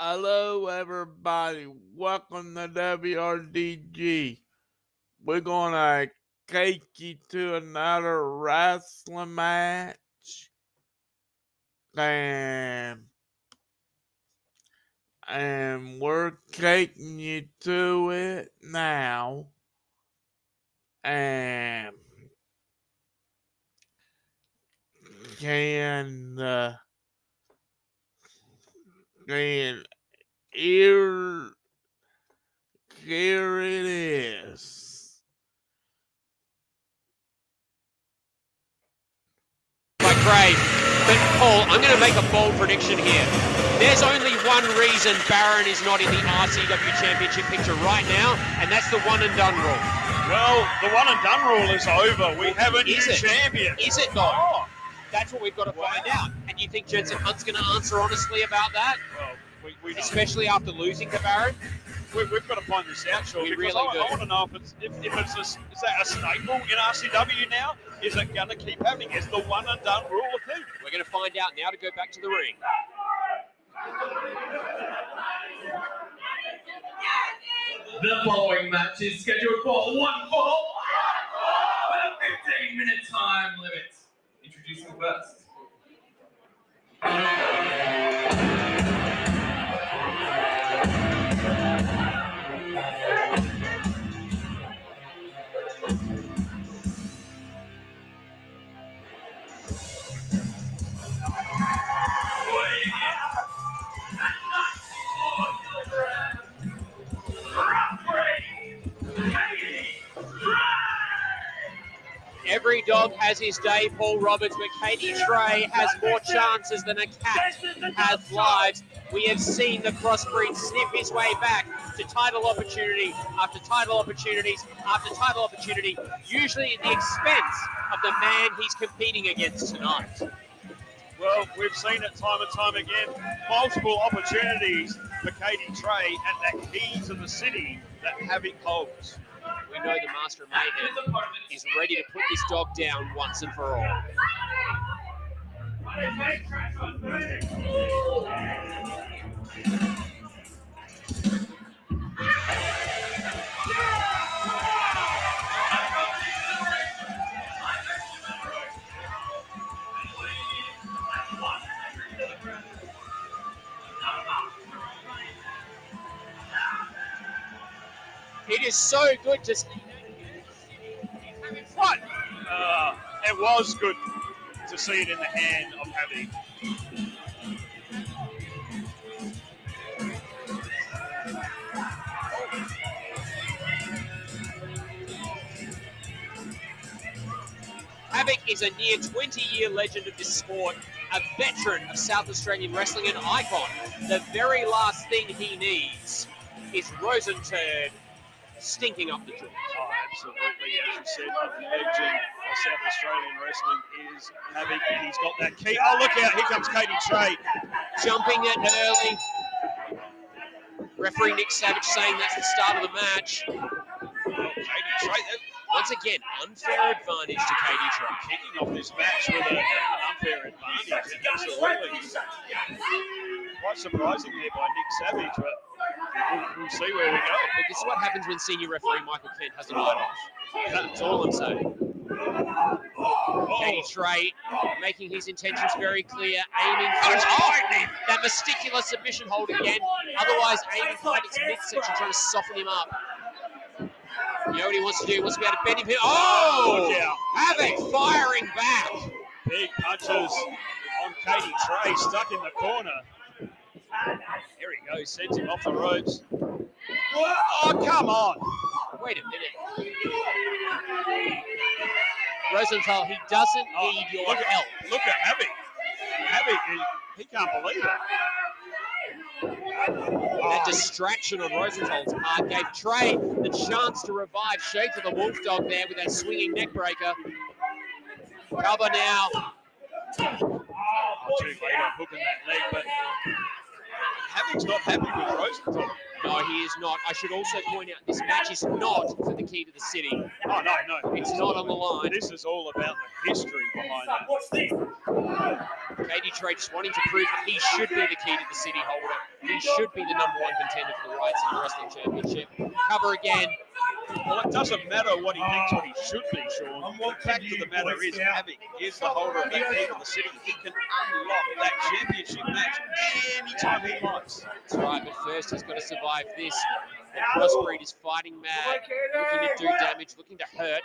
Hello, everybody. Welcome to WRDG. We're gonna take you to another wrestling match. And, and we're taking you to it now. And can uh, and here here it is. Like great. But Paul, I'm going to make a bold prediction here. There's only one reason Baron is not in the RCW Championship picture right now, and that's the one and done rule. Well, the one and done rule is over. We have a new Is champion. Is it not? Oh, That's what we've got to find out. And you think Jensen Hunt's going to answer honestly about that, well, we, we, don't. especially after losing to Baron? we, we've got to find this out, sure. We because really I, do. I want to know if it's if, if it's a, is that a staple in RCW now? Is it going to keep happening? Is the one and done rule a thing? We're going to find out now to go back to the ring. The following match is scheduled for one fall with a 15 minute time limit. Introducing first. Every dog has his day, Paul Roberts, but Katie Trey has more chances than a cat has lives. We have seen the crossbreed sniff his way back to title opportunity after title opportunities after title opportunity, usually at the expense of the man he's competing against tonight. Well, we've seen it time and time again. Multiple opportunities for Katie Trey at that key to the city that Havoc holds. We know the Master of Mayhem is ready to put this dog down once and for all. It is so good to see What? Uh, it was good to see it in the hand of Havoc. Havoc is a near 20 year legend of this sport, a veteran of South Australian wrestling, an icon. The very last thing he needs is Rosenturd stinking up the joint. Oh, absolutely. As you said, a legend of South Australian wrestling is Havoc, and he's got that key. Oh, look out. Here comes Katie Trey. Jumping it early. Referee Nick Savage saying that's the start of the match. Katie Trey. that- Once again, unfair advantage to Katie Trey. kicking off this match with an unfair advantage. Absolutely. Quite surprising there by Nick Savage, but we'll, we'll see where we go. But this is what happens when senior referee Michael Kent has a night off. That's all I'm saying. Katie Trey making his intentions very clear, aiming for Oh, that vesticular submission hold again. Otherwise, aiming for Havoc's midsection, trying to soften him up. You know what he wants to do? He wants to be able to bend him. here. Oh! Havoc firing back. Big punches on Katie Trey, stuck in the corner. He sends him off the ropes. Oh, come on. Wait a minute. Rosenthal, he doesn't Oh, need your look at, help. Look at Havoc. Havoc, he, he can't believe it. That oh. distraction on Rosenthal's part gave Trey the chance to revive Shake to the Wolf Dog there with that swinging neck breaker. Cover now. Oh, too late on hooking that leg, but Havoc's not happy with Rosenthal. No, he is not. I should also point out this match is not for the key to the city. Oh, no, no. It's not on the line. This is all about the history behind it. What's this. Katie Trey just wanting to prove that he should be the key to the city holder. He should be the number one contender for the rights in the wrestling championship. Cover again. Well, it doesn't matter what he thinks what he should be, Sean. The fact of the matter is, Havoc is the holder of that key to the city. He can unlock that championship match anytime he likes. That's right, but first he's got to survive this. The crossbreed is fighting mad, looking to do damage, looking to hurt.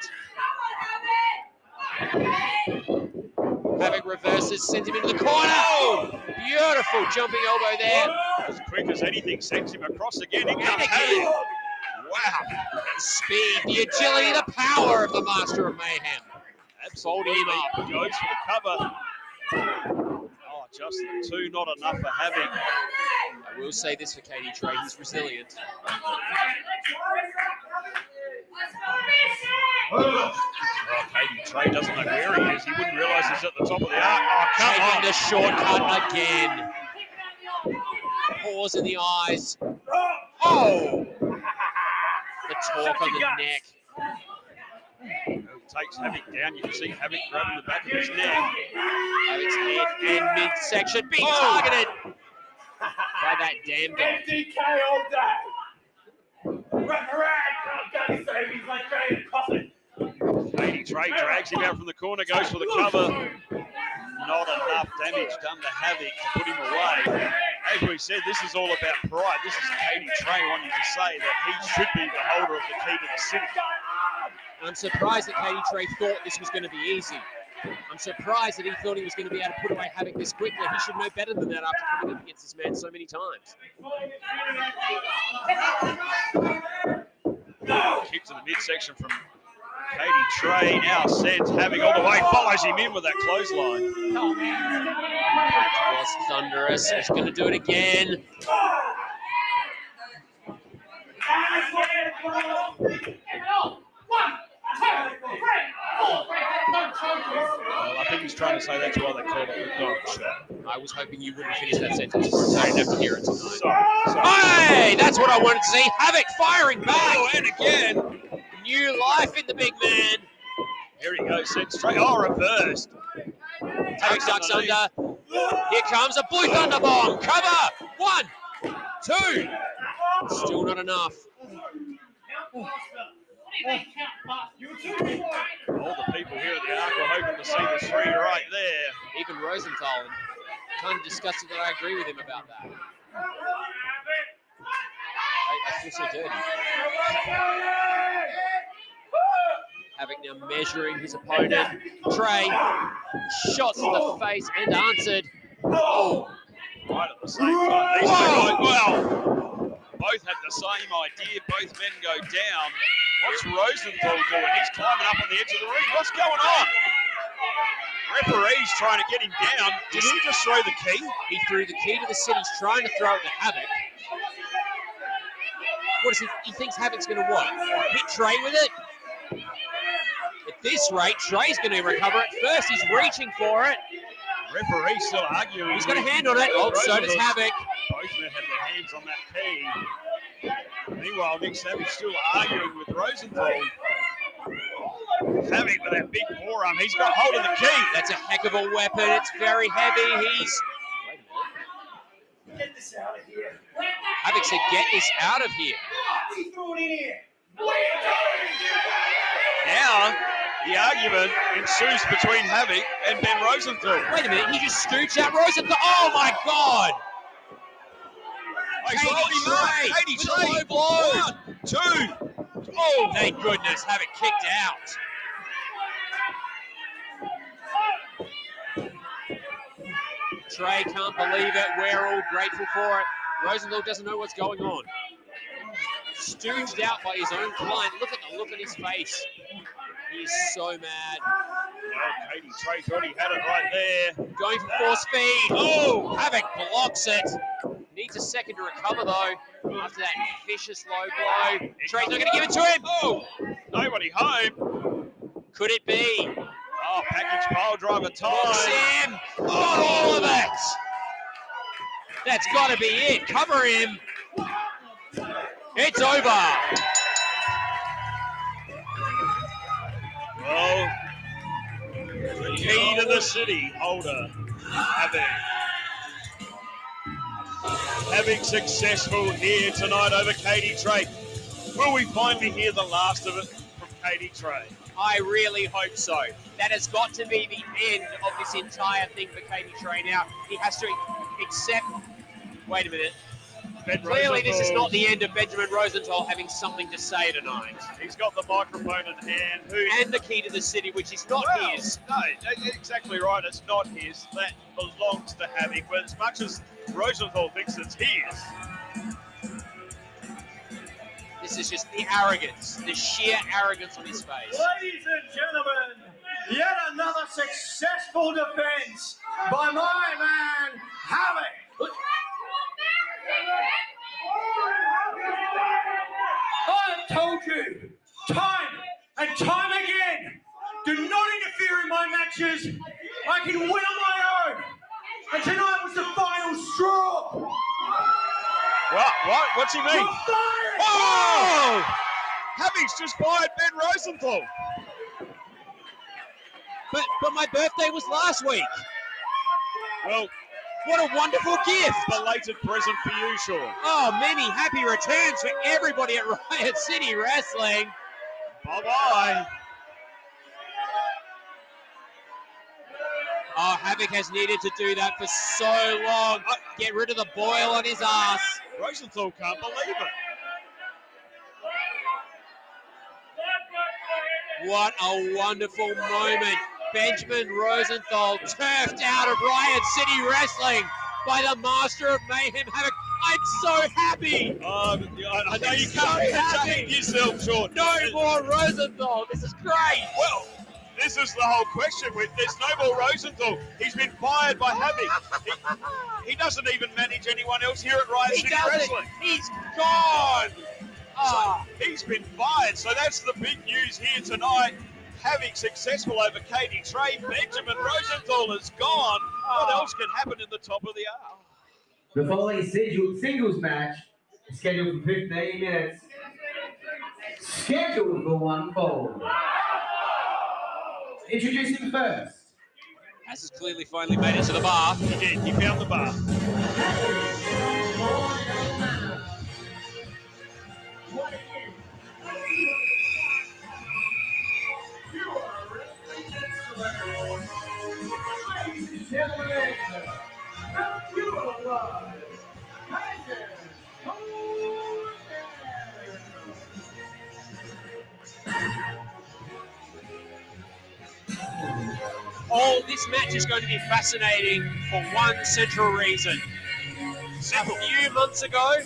Havoc reverses, sends him into the corner. Beautiful jumping elbow there. As quick as anything, sends him across again. He And comes again. Havoc. Wow. The speed, the agility, the power of the Master of Mayhem. Absolutely. Folding him up. Goes for the cover. Oh, just the two, not enough for Havoc. I will say this for Katie Trey, he's resilient. Oh, Katie Trey doesn't know where he is. He wouldn't realise he's at the top of the arc. Oh, come Taking on. the shortcut again. Pause in the eyes. Oh! oh. The torque on the neck. Takes Havoc down. You can see Havoc grabbing the back of his neck. Havoc's head and midsection being Oh. targeted by that damn dog. MDK all day. Referee, Daddy say he's like Graham Coffin. Katie Trey drags him out from the corner, goes for the cover. Not enough damage done to Havoc to put him away. As we said, this is all about pride. This is Katie Trey wanting to say that he should be the holder of the key to the city. I'm surprised that Katie Trey thought this was going to be easy. I'm surprised that he thought he was going to be able to put away Havoc this quickly. He should know better than that after coming up against this man so many times. Kick to the midsection from Katie Trey. Now sends Havoc all the way, follows him in with that clothesline. was thunderous. He's going to do it again. Well, I think he's trying to say that's why they call it the dog shot. I was hoping you wouldn't finish that sentence, I didn't have to hear it tonight. Sorry, sorry. Hey, that's what I wanted to see. Havoc firing back. Oh, and again. New life in the big man. Here he goes, sent straight. Oh, reversed. Havoc ducks under. Here comes a Blue Thunder bomb. Cover. One, two. Still not enough. All the people here at the Arc were hoping to see the three right there. Even Rosenthal. Kind of disgusted that I agree with him about that. I, I feel so dirty. Havoc now measuring his opponent. Trey, shots in the face and answered. Oh, Right at the same time. These two well, both had the same idea. Both men go down. What's Rosenthal doing? He's climbing up on the edge of the ring. What's going on? Referee's trying to get him down. Did he just throw the key? he threw the key to the city. He's trying to throw it to Havoc. What is he? He thinks Havoc's going to what? Hit Trey with it? At this rate, Trey's going to recover it first. He's reaching for it. Referee's still arguing. He's got a hand on it. Oh, so does Rosenthal. Havoc. Both men had their hands on that key. Meanwhile, Nick Savage still arguing with Rosenthal. Havoc with that big forearm. He's got hold of the key. That's a heck of a weapon. It's very heavy. He's. Get this out of here. Havoc said, get this out of here. We threw it in here. Now, the argument ensues between Havoc and Ben Rosenthal. Wait a minute. He just scoots out Rosenthal. Oh, my God. Katie. Trey Katie Trey. low blow. One, two. Oh, thank goodness. Havoc kicked out. Trey can't believe it. We're all grateful for it. Rosenthal doesn't know what's going on. Stooged out by his own client. Look at the look on his face. He's so mad. Oh, Katie Trey thought he had it right there. Going for force feed. Oh, Havoc blocks it. Needs a second to recover though. After that vicious low blow. Trey's not going to give it to him. Oh, nobody home. Could it be? Oh, package pile driver time. him. Got all of it. That's got to be it. Cover him. It's over. The city holder Havoc. Havoc successful here tonight over Katie Trey. Will we finally hear the last of it from Katie Trey? I really hope so. That has got to be the end of this entire thing for Katie Trey now. He has to accept. Wait a minute. Ben Clearly, this is not the end of Benjamin Rosenthal having something to say tonight. He's got the microphone in hand. Who And the key to the city, which is not Well, his. No, exactly right. It's not his. That belongs to Havoc. But as much as Rosenthal thinks it's his, This is just the arrogance, the sheer arrogance on his face. Ladies and gentlemen, yet another successful defense by my man, Havoc. I have told you time and time again, do not interfere in my matches. I can win on my own. And tonight was the final straw. what? What? What's he mean? You're fired! Oh! Havoc's just fired Ben Rosenthal. But but my birthday was last week. Well, What a wonderful gift! belated present for you, Sean. Oh, many happy returns for everybody at Riot City Wrestling. Bye bye. Oh, Havoc has needed to do that for so long. Uh, Get rid of the boil on his ass. Rosenthal can't believe it. What a wonderful moment. Benjamin Rosenthal turfed out of Riot City Wrestling by the master of mayhem Havoc. I'm so happy. Um, I, I know you So can't happy. yourself, Sean. No more Rosenthal. This is great. Well, this is the whole question. With there's no more Rosenthal. He's been fired by Havoc. He, he doesn't even manage anyone else here at Riot He City does it. Wrestling. He's gone. Ah. He's been fired. So that's the big news here tonight. Havoc successful over Katie Trey. Benjamin Rosenthal is gone. What Oh. else can happen in the top of the hour? The following scheduled singles match is scheduled for 15 minutes. Scheduled for one fall. Introducing first, Has has clearly finally made it to the bar. He did. He found the bar. Oh, this match is going to be fascinating for one central reason. A few months ago,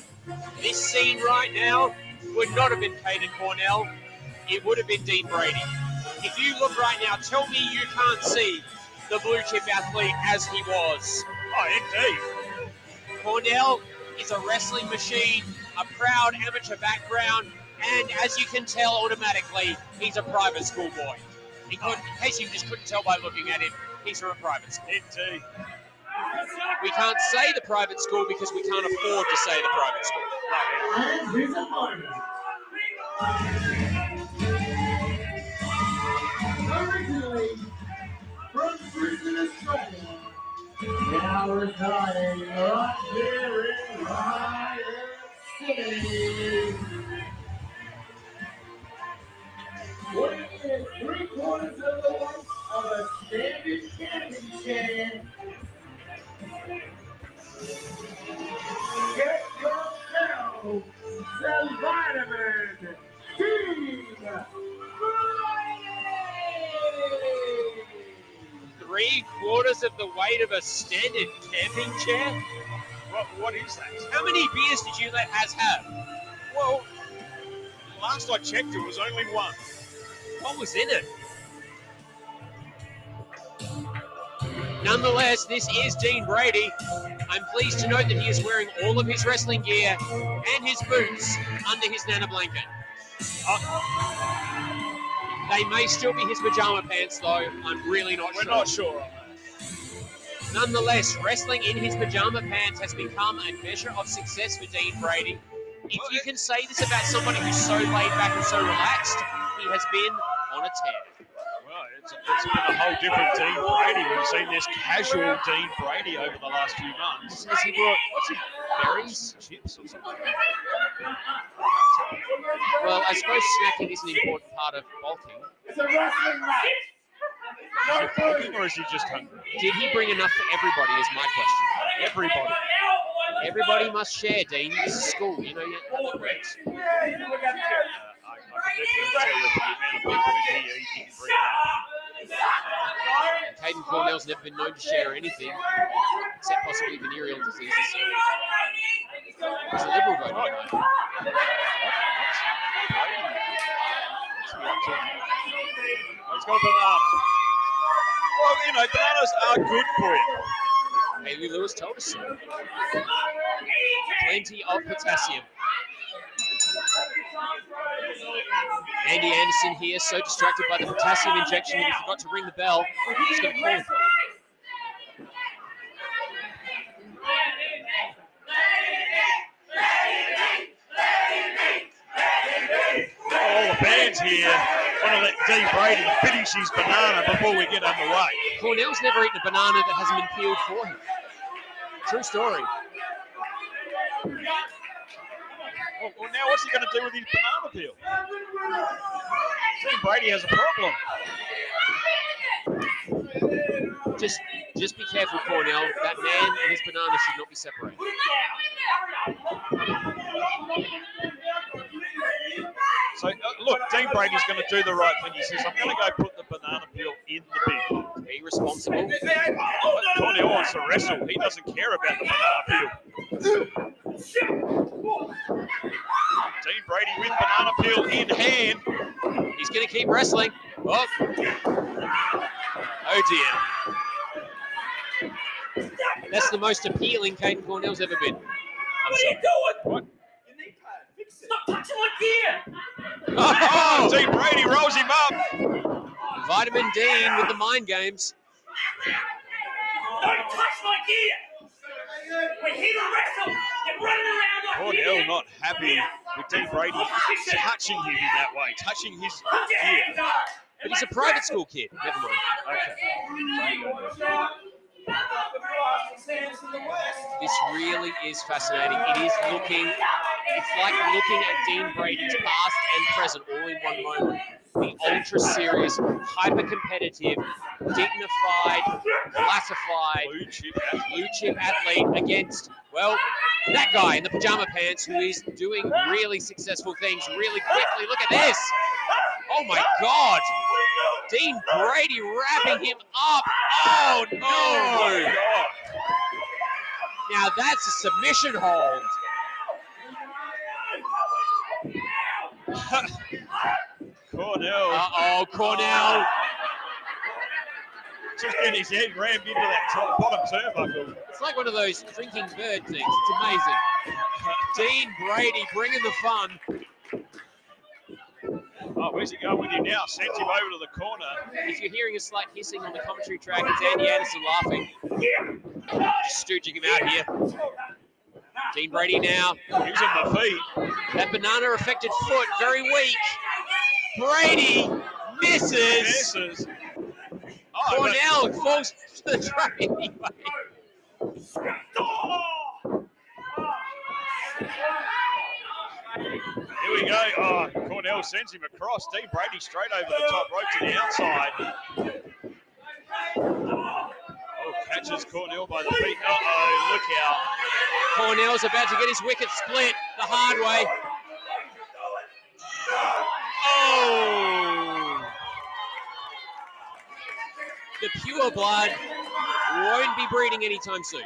this scene right now would not have been Caden Cornell. It would have been Dean Brady. If you look right now, tell me you can't see the blue chip athlete as he was. Oh, indeed. Cornell is a wrestling machine, a proud amateur background, and as you can tell automatically, he's a private school boy. He could, in case you just couldn't tell by looking at him, he's from a private school. Indeed. We can't say the private school because we can't afford to say the private school. and his opponent. Originally from Brisbane, Australia, now residing right here in Riot City. Three quarters of the weight of a standard championship. Get yourself some vitamin Friday! Three quarters of the weight of a standard camping chair? What, what is that? How many beers did you let Has have? Well, last I checked, it was only one. What was in it? Nonetheless, this is Dean Brady. I'm pleased to note that he is wearing all of his wrestling gear and his boots under his nana blanket. Oh. They may still be his pajama pants, though. I'm really not We're sure. not sure. Nonetheless, wrestling in his pajama pants has become a measure of success for Dean Brady. If you can say this about somebody who's so laid back and so relaxed, he has been on a tear. Well, It's, it's been a whole different Dean Brady. We've seen this casual Dean Brady over the last few months. Has he brought what's he berries? Chips or something. Well, I suppose snacking is an important part of bulking. It's Is he bulking or is he just hungry? Did he bring enough for everybody? Is my question. Everybody. Everybody must share, Dean. This is school. You know, you have Caden Cornell's never been known to share anything, except possibly venereal diseases. He's a Liberal voter. he's got a banana. Well, you know, bananas are good for you. Haley Lewis told us so. Plenty of potassium. Andy Anderson here, so distracted by the potassium injection that he forgot to ring the bell. He's to call. All the fans here want to let Dean Brady finish his banana before we get underway. Cornell's never eaten a banana that hasn't been peeled for him. True story. Well, well, now what's he going to do with his banana peel? Dean Brady has a problem. Just, just be careful, Cornell. That man and his banana should not be separated. So, uh, look, Dean Brady's going to do the right thing. He says, I'm going to go put the banana peel in the bin. Be responsible. But Cornell wants to wrestle. He doesn't care about the banana peel. Dean Brady with banana peel in hand. He's going to keep wrestling. Oh. Oh dear. That's the most appealing Caden Cornell's ever been. I'm sorry. What? Stop touching my gear! Oh, Dean Brady rolls him up. Vitamin Dean with the mind games. Don't touch my gear! We're here to wrestle! You're running around like Cornell idiot. not happy with Dean Brady touching him in that way, touching his gear. But he's a private school kid. Never mind. Okay. This really is fascinating. It is looking, it's like looking at Dean Brady's past and present all in one moment. The ultra serious, hyper competitive, dignified, classified, Blue chip blue chip athlete against, well, that guy in the pajama pants who is doing really successful things really quickly. Look at this. Oh my God. Dean Brady wrapping him up. Oh Oh no. God. Now that's a submission hold. Cornell Uh oh, Cornell. just getting his head rammed into that top, bottom turnbuckle. It's like one of those drinking bird things. It's amazing. Dean Brady bringing the fun. Oh, where's he going with him now? Sends him over to the corner. If you're hearing a slight hissing on the commentary track, it's Andy Anderson laughing. Just stooging him out here. Dean Brady now. He's Using the feet. That banana affected foot, very weak. Brady misses. Misses. Oh, but- Cornell falls to the track anyway. Here we go. Oh, Cornell sends him across. Dean Brady straight over the top rope to the outside. Oh, catches Cornell by the feet. Uh oh, look out. Cornell's about to get his wicket split the hard way. Oh! The pure blood won't be breeding anytime soon.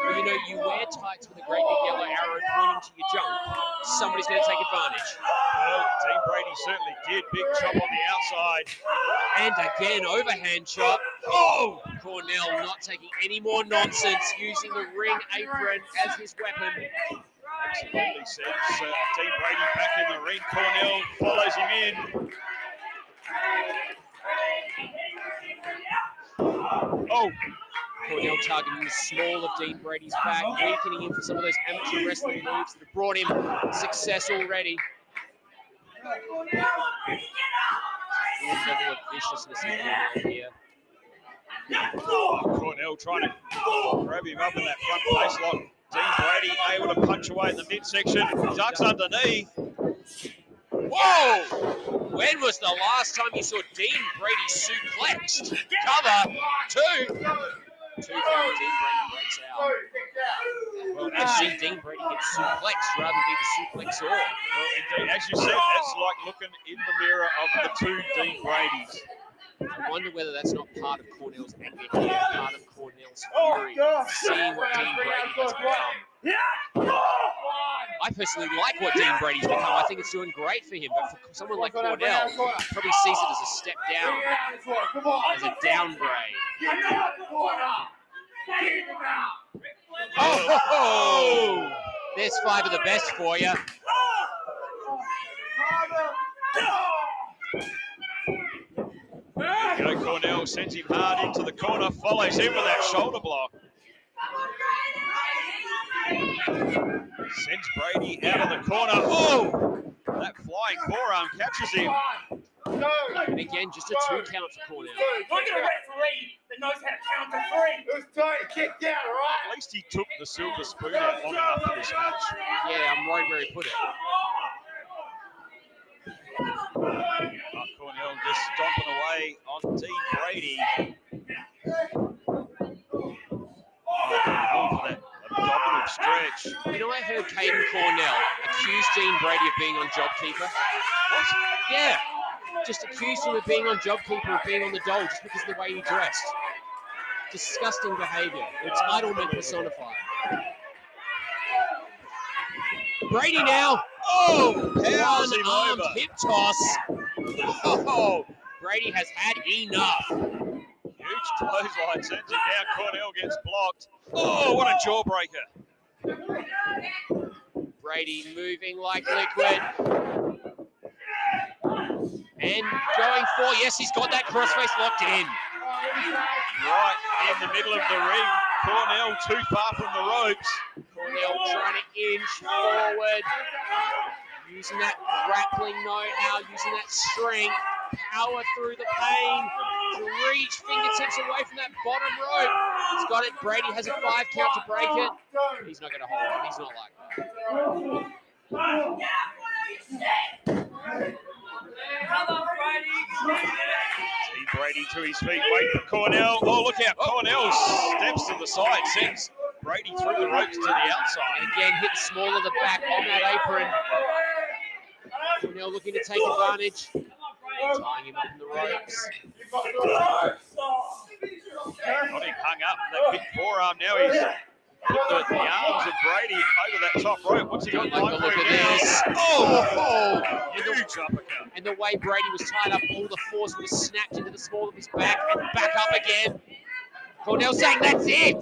You know, you wear tights with a great big yellow arrow pointing to your junk, somebody's going to take advantage. Well, Dean Brady certainly did. Big chop on the outside. And again, overhand chop. Oh! Cornell not taking any more nonsense, using the ring apron as his weapon. Absolutely sends uh, Dean Brady back in the ring. Cornell follows him in. Oh, Cornell targeting the small of Dean Brady's back, weakening him for some of those amateur wrestling moves that have brought him success already. Level of viciousness here. Cornell trying to grab him up in that front face lock. Dean Brady able to punch away in the midsection. Ducks underneath. Whoa! When was the last time you saw Dean Brady suplexed? Cover two. Two count. Dean Brady breaks out. Well, I've seen Dean Brady get suplexed rather than be the suplexor. Well, indeed, as you said, that's like looking in the mirror of the two Dean Bradys. I wonder whether that's not part of Cornell's anger here, part of Cornell's fury, seeing what Dean Brady has become. I personally like what Dean Brady's become. I think it's doing great for him. But for someone like Cornell, probably sees it as a step down, as a downgrade. Oh, there's five of the best for you. Know, Cornell sends him hard into the corner, follows him with that shoulder block. Sends Brady out of the corner. Oh! That flying forearm catches him. And again, just a two count for Cornell. Look at a referee that knows how to count to three. It was time to kick down, all right? At least he took the silver spoon out long enough for this match. Yeah, I'm worried where he put it. Oh, Cornell just stomping away on Dean Brady. Oh, Cornell for that abdominal stretch. You know, I heard Caden Cornell accuse Dean Brady of being on JobKeeper. What? Yeah. Just accused him of being on JobKeeper, of being on the dole, just because of the way he dressed. Disgusting behavior. Entitlement personified. Brady now. Oh, him one-armed hip toss. Oh, Brady has had enough. Clothesline sends him down. Cornell gets blocked. Oh, what a jawbreaker. Brady moving like liquid. And going for, yes, he's got that crossface locked in. Right in the middle of the ring. Cornell too far from the ropes. Cornell trying to inch forward. Using that grappling know-how, using that strength, power through the pain reach fingertips away from that bottom rope. He's got it. Brady has a five count to break it. He's not going to hold on. He's not like that. See Brady to his feet, wait for Cornell. Oh, look out. Cornell steps to the side, sends Brady through the ropes to the outside. And again, hit small of the back on that apron. Cornell looking to take advantage. Tying him up in the ropes. Him hung up. That big forearm now. He's put the, the arms of Brady over that top rope. What's he got like the look at this. Oh, Oh, oh. huge uppercut. and the way Brady was tied up, all the force was snapped into the small of his back and back up again. Cornell saying that's it.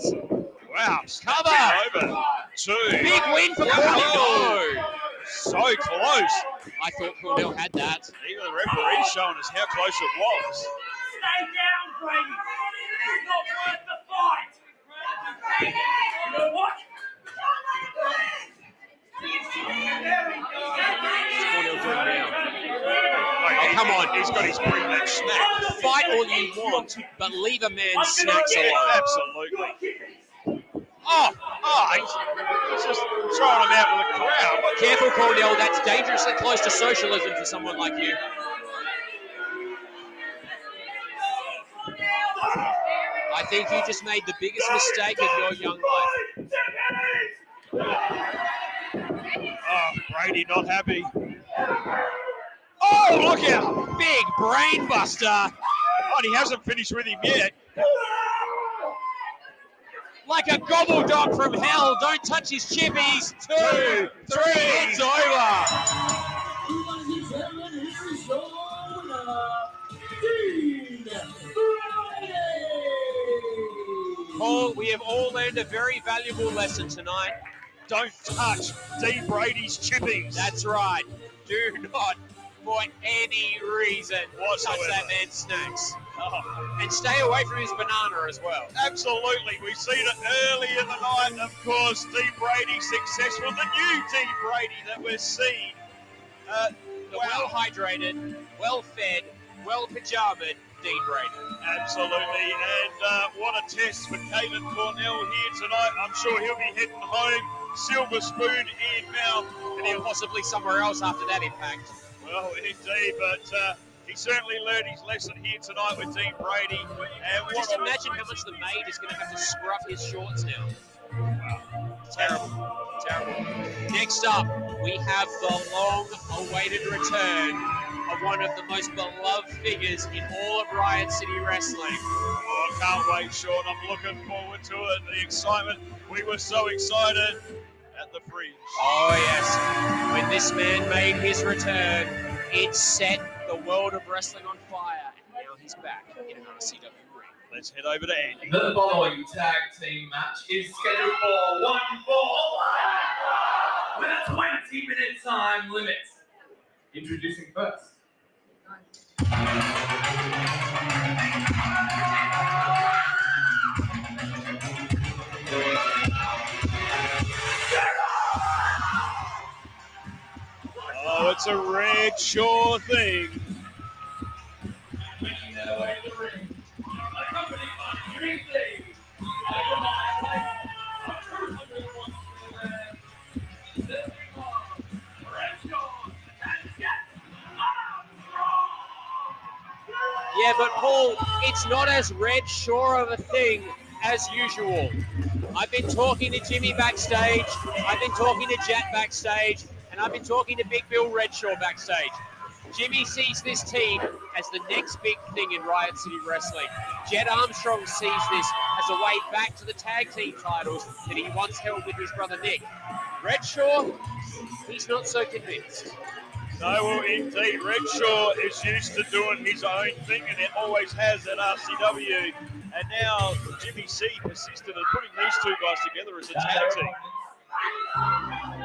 Wow. Cover. Over. Two. Big win for Cornell. So close. I thought Cornell had that. Even the referee showing us how close it was. Stay down, Brady. It's not worth the fight. You know what? What's Cornell doing now? Oh, come on. He's got his pre-match snack. Fight all you want, but leave a man's snacks alone. Absolutely. Oh, oh, he's, he's just throwing him out with the crowd. What- Careful, Cornell. That's dangerously close to socialism for someone like you. I think you just made the biggest mistake of your young life. Oh, Brady not happy. Oh, look out! Big brain buster. Oh, he hasn't finished with him yet. Like a gobble dog from hell. Don't touch his chippies. Two, three, it's over. Paul, we have all learned a very valuable lesson tonight. Don't touch D. Brady's chippies. That's right. Do not, for any reason, touch that man's snacks. Oh, And stay away from his banana as well. absolutely. We've seen it early in the night, of course. D. Brady successful. The new D. Brady that we're seeing. Uh, wow. well hydrated, well fed, well pajamaed Dean Brady. Absolutely, and uh, what a test for Caden Cornell here tonight. I'm sure he'll be heading home, silver spoon in mouth. And then possibly somewhere else after that impact. Well, indeed, but uh, he certainly learned his lesson here tonight with Dean Brady. And what Just imagine how much the maid is going to have to scruff his shorts now. Terrible. Terrible. Next up, we have the long awaited return of one of the most beloved figures in all of Riot City Wrestling. Oh, I can't wait, Sean. I'm looking forward to it. The excitement. We were so excited at the fringe. Oh, yes. When this man made his return, it set the world of wrestling on fire. And now he's back in an RCW ring. Let's head over to Andy. The following tag team match is scheduled for one fall with a 20 minute time limit. Introducing first. Oh, it's a red sure thing. It's not as red shore of a thing as usual. I've been talking to Jimmy backstage, I've been talking to Jet backstage, and I've been talking to Big Bill Redshaw backstage. Jimmy sees this team as the next big thing in Riot City Wrestling. Jet Armstrong sees this as a way back to the tag team titles that he once held with his brother Nick. Redshaw, he's not so convinced. No, well, indeed, Redshaw is used to doing his own thing, and it always has at RCW. And now Jimmy C persisted in putting these two guys together as a tag team.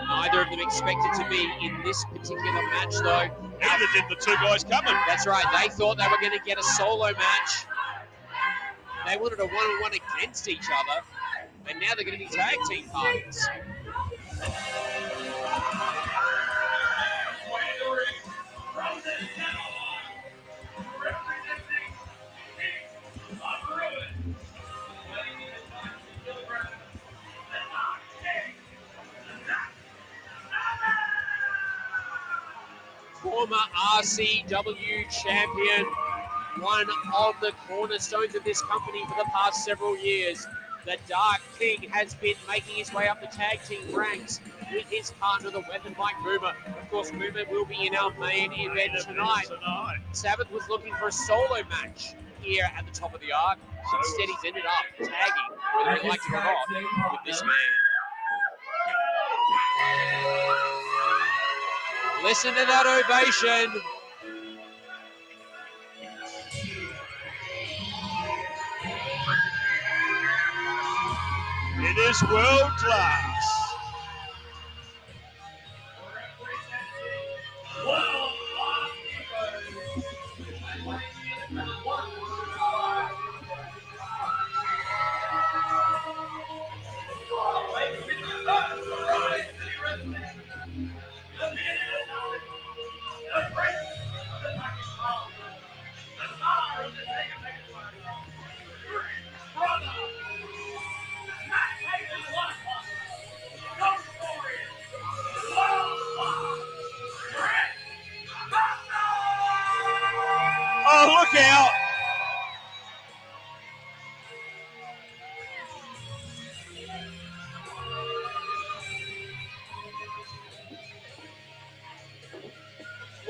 Neither of them expected to be in this particular match, though. Neither did the two guys coming. That's right. They thought they were going to get a solo match. They wanted a one-on-one against each other, and now they're going to be tag team partners. Former RCW champion, one of the cornerstones of this company for the past several years. The Dark King has been making his way up the tag team ranks with his partner, the Weapon Mike Boomer. Of course, Boomer will be in our main event tonight. Sabbath was looking for a solo match here at the top of the arc. Instead, he's ended up tagging, whether he likes it or not, with this man. Listen to that ovation. It is world class.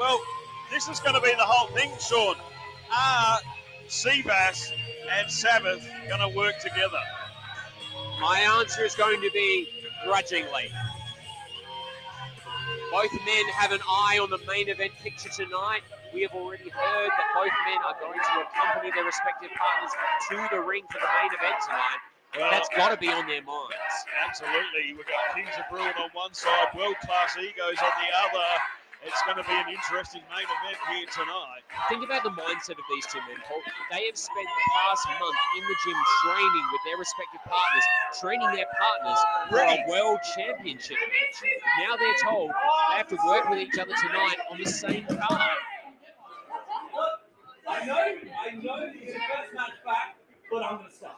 Well, this is going to be the whole thing, Sean. Are Seabass and Sabbath going to work together? My answer is going to be grudgingly. Both men have an eye on the main event picture tonight. We have already heard that both men are going to accompany their respective partners to the ring for the main event tonight. Well, That's got to be on their minds. Absolutely. We've got Kings of Bruin on one side, world class egos on the other. It's going to be an interesting main event here tonight. Think about the mindset of these two men, Paul. They have spent the past month in the gym training with their respective partners, training their partners for a world championship match. Now they're told they have to work with each other tonight on the same card. I know, I know it's your first match back, but I'm gonna start.